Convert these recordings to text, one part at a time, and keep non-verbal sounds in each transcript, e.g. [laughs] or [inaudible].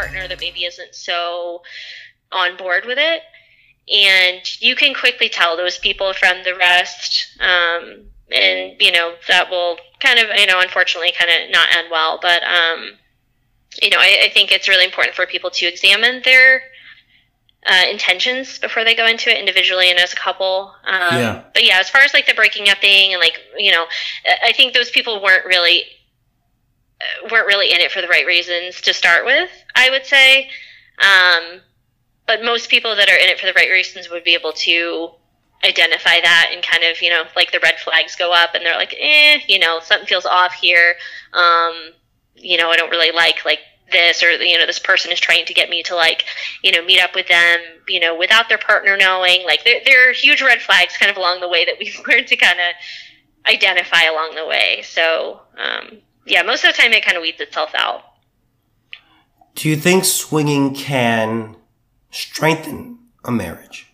partner that maybe isn't so on board with it. And you can quickly tell those people from the rest. Um, and, you know, that will kind of, you know, unfortunately kind of not end well. But, um, you know, I, I think it's really important for people to examine their uh, intentions before they go into it individually and as a couple. Um, Yeah. But yeah, as far as like the breaking up thing and like you know, I think those people weren't really weren't really in it for the right reasons to start with. I would say, um, but most people that are in it for the right reasons would be able to identify that and kind of you know like the red flags go up and they're like eh you know something feels off here. Um you know i don't really like like this or you know this person is trying to get me to like you know meet up with them you know without their partner knowing. Like there, there are huge red flags kind of along the way that we've [laughs] learned to kind of identify along the way. So um, yeah most of the time it kind of weeds itself out Do you think swinging can strengthen a marriage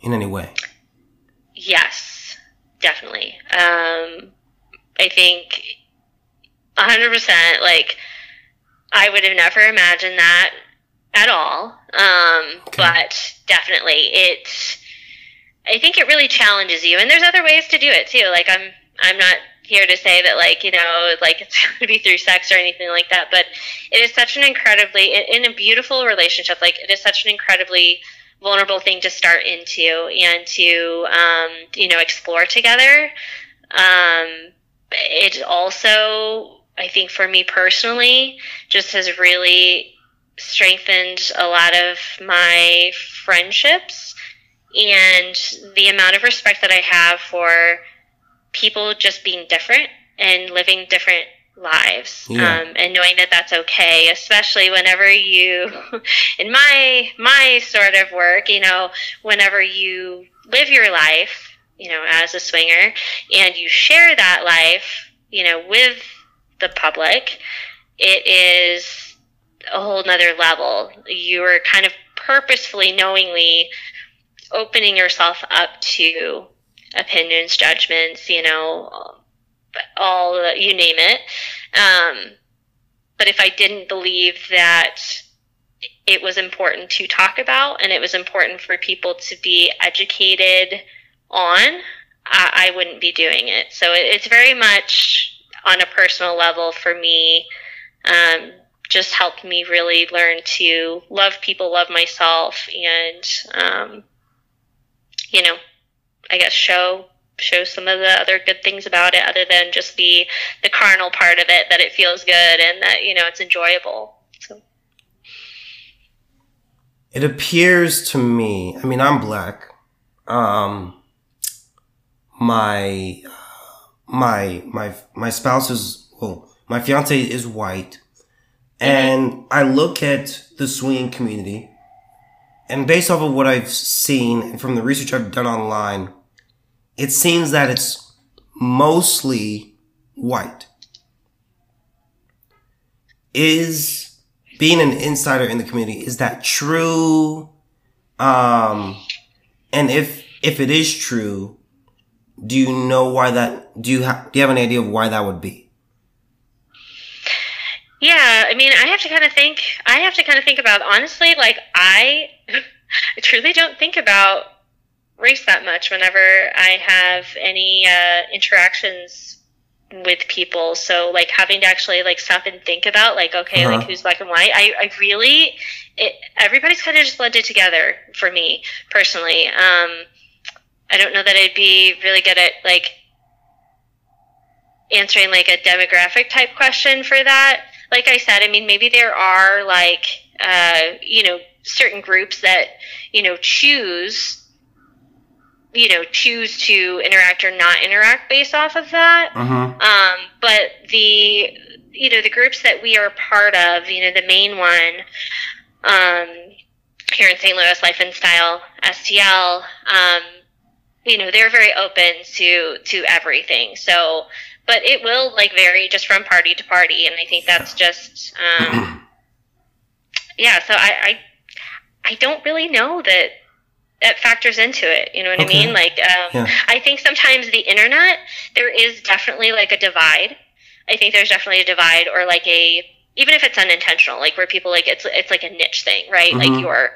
in any way? yes definitely um, i think 100% like i would have never imagined that at all um, Okay. but definitely it i think it really challenges you and there's other ways to do it too like i'm i'm not here to say that like you know like it's [laughs] going to be through sex or anything like that but it is such an incredibly in, a beautiful relationship like it is such an incredibly vulnerable thing to start into and to um, you know explore together. Um, it also i think for me personally just has really strengthened a lot of my friendships and the amount of respect that I have for people just being different and living different lives Yeah. um, and knowing that that's okay especially whenever you [laughs] in my my sort of work you know whenever you live your life you know as a swinger and you share that life you know with the public it is a whole nother level. You are kind of purposefully, knowingly opening yourself up to opinions, judgments, you know, all you name it. Um, but if I didn't believe that it was important to talk about and it was important for people to be educated on, I, I wouldn't be doing it. So it, it's very much on a personal level for me. Um, just helped me really learn to love people, love myself, and um, you know, I guess show show some of the other good things about it, other than just the the carnal part of it, that it feels good and that you know it's enjoyable. So It appears to me, I mean, I'm black. Um, my, my, my, my spouse is, well, my fiance is white. And I look at the swinging community and based off of what I've seen and from the research I've done online, it seems that it's mostly white. Is being an insider in the community, is that true? Um, and if, if it is true, do you know why that, do you have, do you have an idea of why that would be? yeah, I mean, I have to kind of think. I have to kind of think about honestly. Like I, I [laughs] truly don't think about race that much whenever I have any uh, interactions with people. So like having to actually like stop and think about like okay, Uh-huh. like who's black and white. I, I really, it, everybody's kind of just blended together for me personally. Um, I don't know that I'd be really good at like answering like a demographic type question for that. Like I said, I mean, maybe there are like, uh, you know, certain groups that, you know, choose, you know, choose to interact or not interact based off of that. Mm-hmm. Um, but the, you know, the groups that we are part of, you know, the main one, um, here in St. Louis, Life and Style, STL, um, you know, they're very open to, to everything. So, but it will like vary just from party to party. And I think that's just, um, [clears throat] yeah, so I, I, I don't really know that that factors into it. You know what Okay. I mean? Like, um, Yeah. I think sometimes the internet, there is definitely like a divide. I think there's definitely a divide or like a, even if it's unintentional, like where people like it's it's like a niche thing, right? Mhm. Like your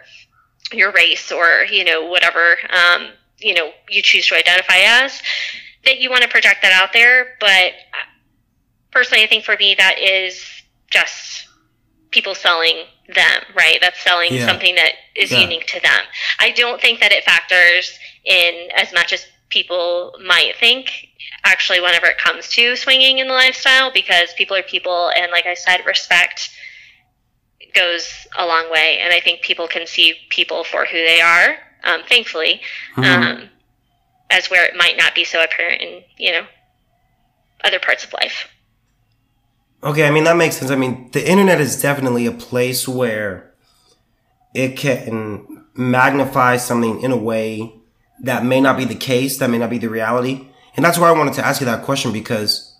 your race or you know whatever um, you know you choose to identify as that you want to project that out there. But uh, personally, I think for me that is just people selling them, right? That's selling Yeah. something that is Yeah. unique to them. I don't think that it factors in as much as people might think actually whenever it comes to swinging in the lifestyle because people are people and like I said respect goes a long way and I think people can see people for who they are um, thankfully Mhm. um, as where it might not be so apparent in you know other parts of life Okay, I mean that makes sense. I mean, the internet is definitely a place where it can magnify something in a way that may not be the case, that may not be the reality. And that's why I wanted to ask you that question because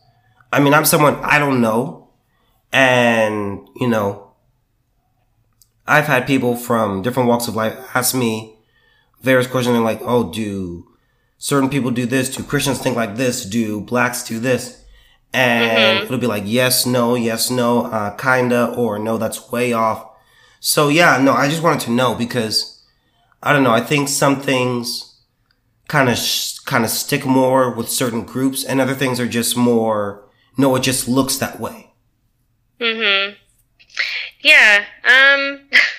I mean, I'm someone I don't know and, you know, I've had people from different walks of life ask me various questions like, "Oh, do certain people do this? Do Christians think like this? Do blacks do this?" And Mhm. it'll be like yes, no, yes, no, uh, kinda, or no, that's way off. So yeah, no, I just wanted to know because I don't know. I think some things kind of sh- kind of stick more with certain groups, and other things are just more. No, it just looks that way. Mm-hmm. Yeah. Um [laughs]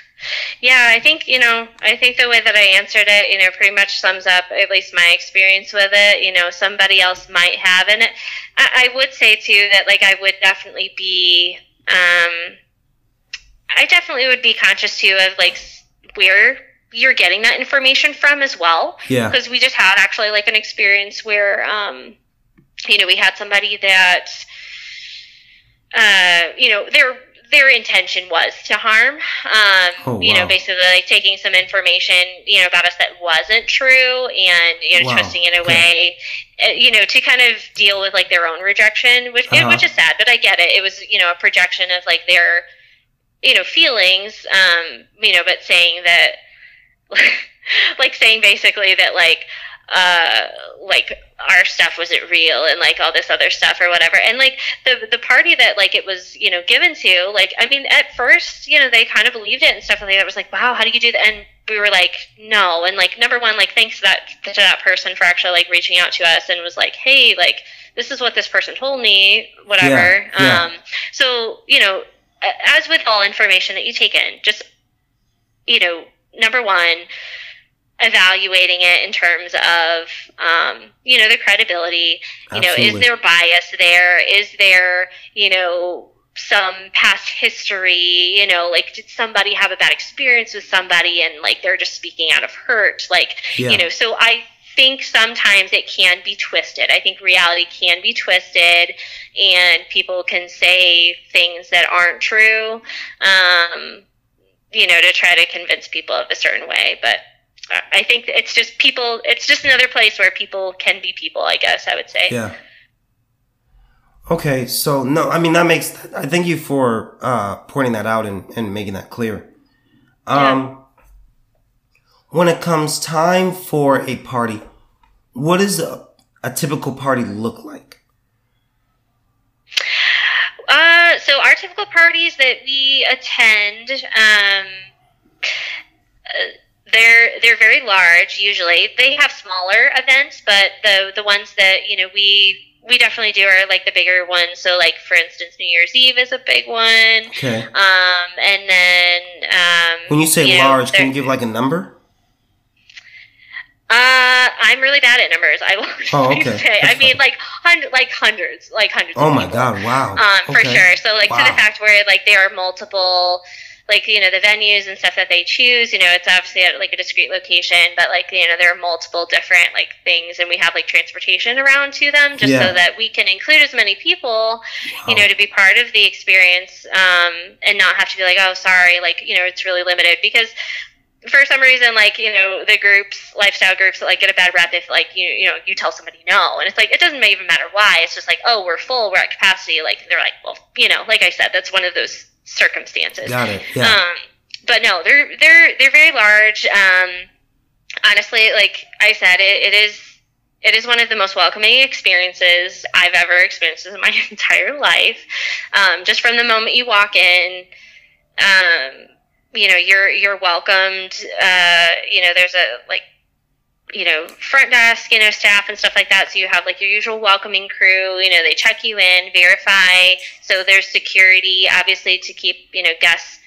yeah, I think, you know, I think the way that I answered it, you know, pretty much sums up at least my experience with it. You know, somebody else might have and it I, I would say too that like I would definitely be um I definitely would be conscious too of like where you're getting that information from as well Yeah. because we just had actually like an experience where um you know we had somebody that uh you know their their intention was to harm um Oh, you know basically like taking some information you know about us that wasn't true and you know Wow. twisting it Okay. away uh, you know to kind of deal with like their own rejection which Uh-huh. which is sad but i get it it was you know a projection of like their you know feelings um you know but saying that [laughs] like saying basically that like uh like our stuff wasn't real and like all this other stuff or whatever. And like the the party that like it was you know given to like i mean at first you know they kind of believed it and stuff like that it was like wow how do you do that? And we were like no. And like number one like thanks to that to that person for actually like reaching out to us and was like hey like this is what this person told me whatever. Yeah, yeah. um so you know as with all information that you take in just you know number one evaluating it in terms of um, you know the credibility. You know is there bias there? Is there you know some past history? You know like did somebody have a bad experience with somebody and like they're just speaking out of hurt? Like Yeah. you know so i think sometimes it can be twisted. I think reality can be twisted and people can say things that aren't true um, you know to try to convince people of a certain way but I- think it's just people it's just another place where people can be people i guess i would say Yeah. Okay, so no, I mean that makes. I thank you for uh, pointing that out and, and making that clear. Um, when it comes time for a party, what does a, a typical party look like? Uh, so our typical parties that we attend, um, uh, they're they're very large. Usually, they have smaller events, but the the ones that you know we we definitely do are like the bigger ones. So, like for instance, New Year's Eve is a big one. Okay. Um, and then um, When you say know, large, can you give like a number? Uh, I'm really bad at numbers. I will Oh, [laughs] okay. say. I mean, like hundred, like hundreds, like hundreds. Oh my people. god! Wow. um, for sure. So like to the fact where like there are multiple, like you know the venues and stuff that they choose. You know, it's obviously at like a discreet location, but like you know there are multiple different like things, and we have like transportation around to them just Yeah. so that we can include as many people, you know, to be part of the experience, um, and not have to be like, oh, sorry, like you know it's really limited because. For some reason, like you know, the groups, lifestyle groups, like get a bad rep if like you you know you tell somebody no, and it's like it doesn't even matter why. It's just like oh we're full, we're at capacity. Like they're like well you know like I said that's one of those circumstances. Got it. Yeah. Um, but no, they're they're they're very large. Um, honestly, like I said, it, it is it is one of the most welcoming experiences I've ever experienced in my [laughs] entire life. Um, just from the moment you walk in, um, you know, you're you're welcomed. Uh, you know, there's a like you know, front desk, you know, staff and stuff like that. So you have like your usual welcoming crew, you know, they check you in, verify. So there's security, obviously, to keep, you know, guests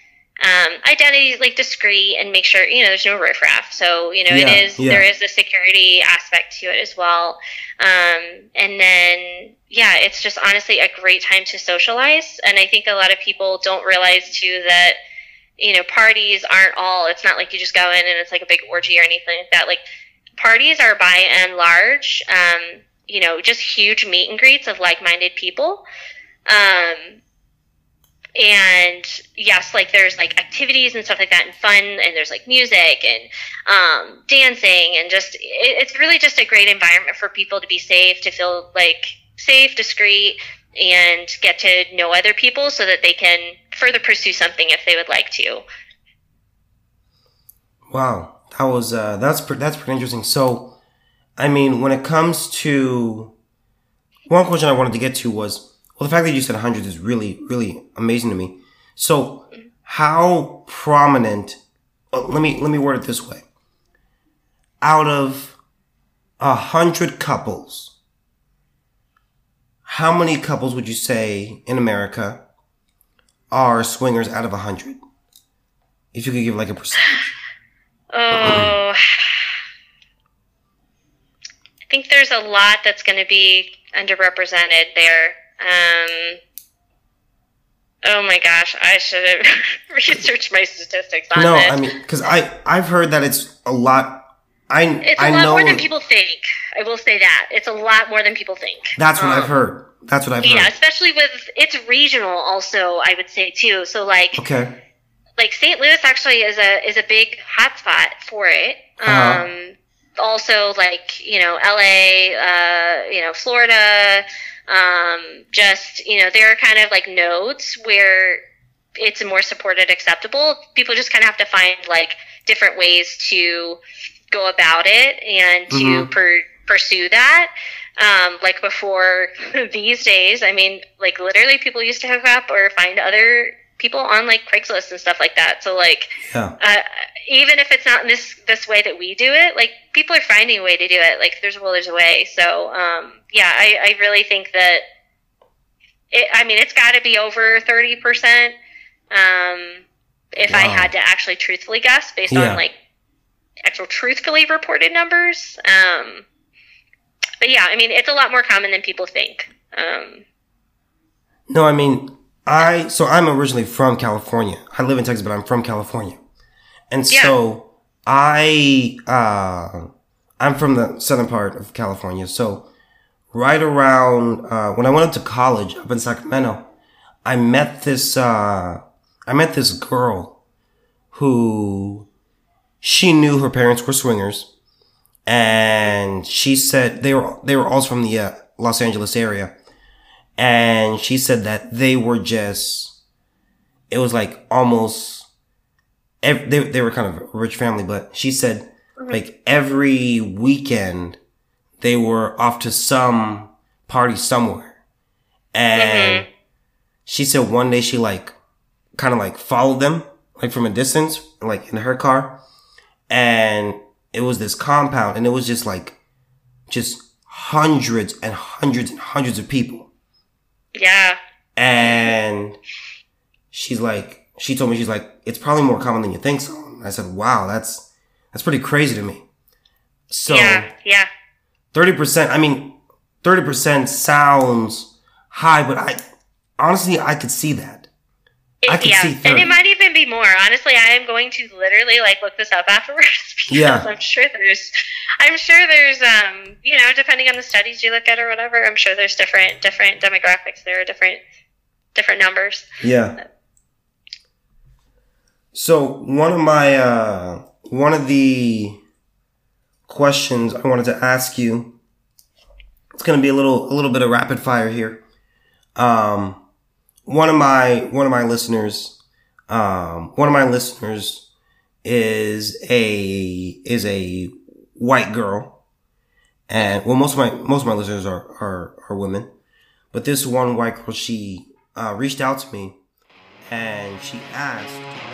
um, identity like discreet and make sure you know there's no riffraff. So you know yeah, it is yeah. there is a security aspect to it as well. Um, and then yeah, it's just honestly a great time to socialize. And I think a lot of people don't realize too that you know parties aren't all. It's not like you just go in and it's like a big orgy or anything like that. Like parties are by and large, um, you know, just huge meet and greets of like-minded people. Um, and yes, like there's like activities and stuff like that and fun and there's like music and um, dancing and just it, it's really just a great environment for people to be safe, to feel like safe, discreet, and get to know other people so that they can further pursue something if they would like to. Wow, that was uh, that's that's pretty interesting. So, I mean, when it comes to one question I wanted to get to was well, the fact that you said 100 is really, really amazing to me. So, how prominent? Uh, let me let me word it this way. Out of a hundred couples, how many couples would you say in America are swingers out of a hundred? If you could give like a percentage. Oh, I think there's a lot that's going to be underrepresented there. Um, oh my gosh, I should have [laughs] researched my statistics on no, this. No, I mean, because I I've heard that it's a lot. I it's a I lot know more than people think. I will say that it's a lot more than people think. That's what um, I've heard. That's what I've yeah, heard. Yeah, especially with it's regional. Also, I would say too. So like, okay, like St. Louis actually is a is a big hotspot for it. Uh-huh. Um, also like you know LA, uh, you know Florida um, just you know there are kind of like nodes where it's more supported acceptable people just kind of have to find like different ways to go about it and to mm-hmm. per- pursue that um, like before [laughs] these days i mean like literally people used to hook up or find other people on like Craigslist and stuff like that. So like, yeah. uh, even if it's not in this this way that we do it, like people are finding a way to do it. Like there's a will, there's a way. So um, yeah, I, I really think that. It, I mean, it's got to be over thirty percent. Um, if wow. I had to actually truthfully guess based yeah. on like actual truthfully reported numbers. Um, but yeah, I mean, it's a lot more common than people think. Um, no, I mean, I so I'm originally from California. I live in Texas, but I'm from California, and yeah. so I uh, I'm from the southern part of California. So right around uh, when I went up to college up in Sacramento, I met this uh, I met this girl who she knew her parents were swingers, and she said they were they were all from the uh, Los Angeles area and she said that they were just it was like almost they, they were kind of a rich family but she said mm-hmm. like every weekend they were off to some party somewhere and mm-hmm. she said one day she like kind of like followed them like from a distance like in her car and it was this compound and it was just like just hundreds and hundreds and hundreds of people yeah. And she's like, she told me, she's like, it's probably more common than you think so. I said, wow, that's, that's pretty crazy to me. So. Yeah, yeah. 30%, I mean, 30% sounds high, but I, honestly, I could see that. It, I could yeah. see 30. And it might even be more. Honestly, I am going to literally like look this up afterwards [laughs] because yeah. I'm sure there's I'm sure there's um you know, depending on the studies you look at or whatever, I'm sure there's different different demographics. There are different different numbers. Yeah. So one of my uh one of the questions I wanted to ask you it's gonna be a little a little bit of rapid fire here. Um one of my one of my listeners, um, one of my listeners is a is a white girl, and well, most of my most of my listeners are are are women, but this one white girl, she uh, reached out to me and she asked